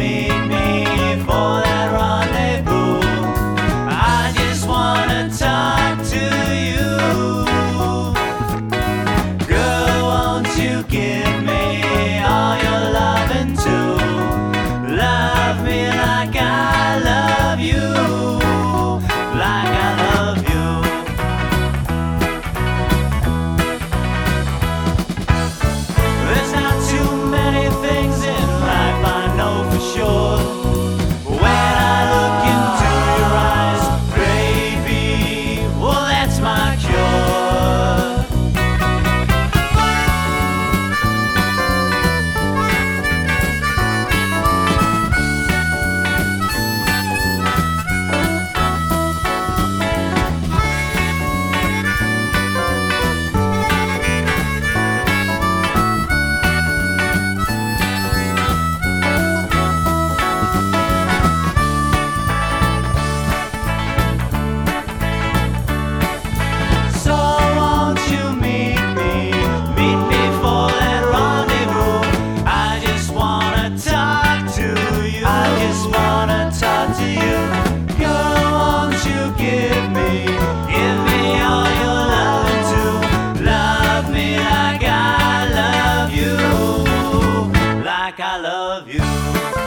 made me. like I love you.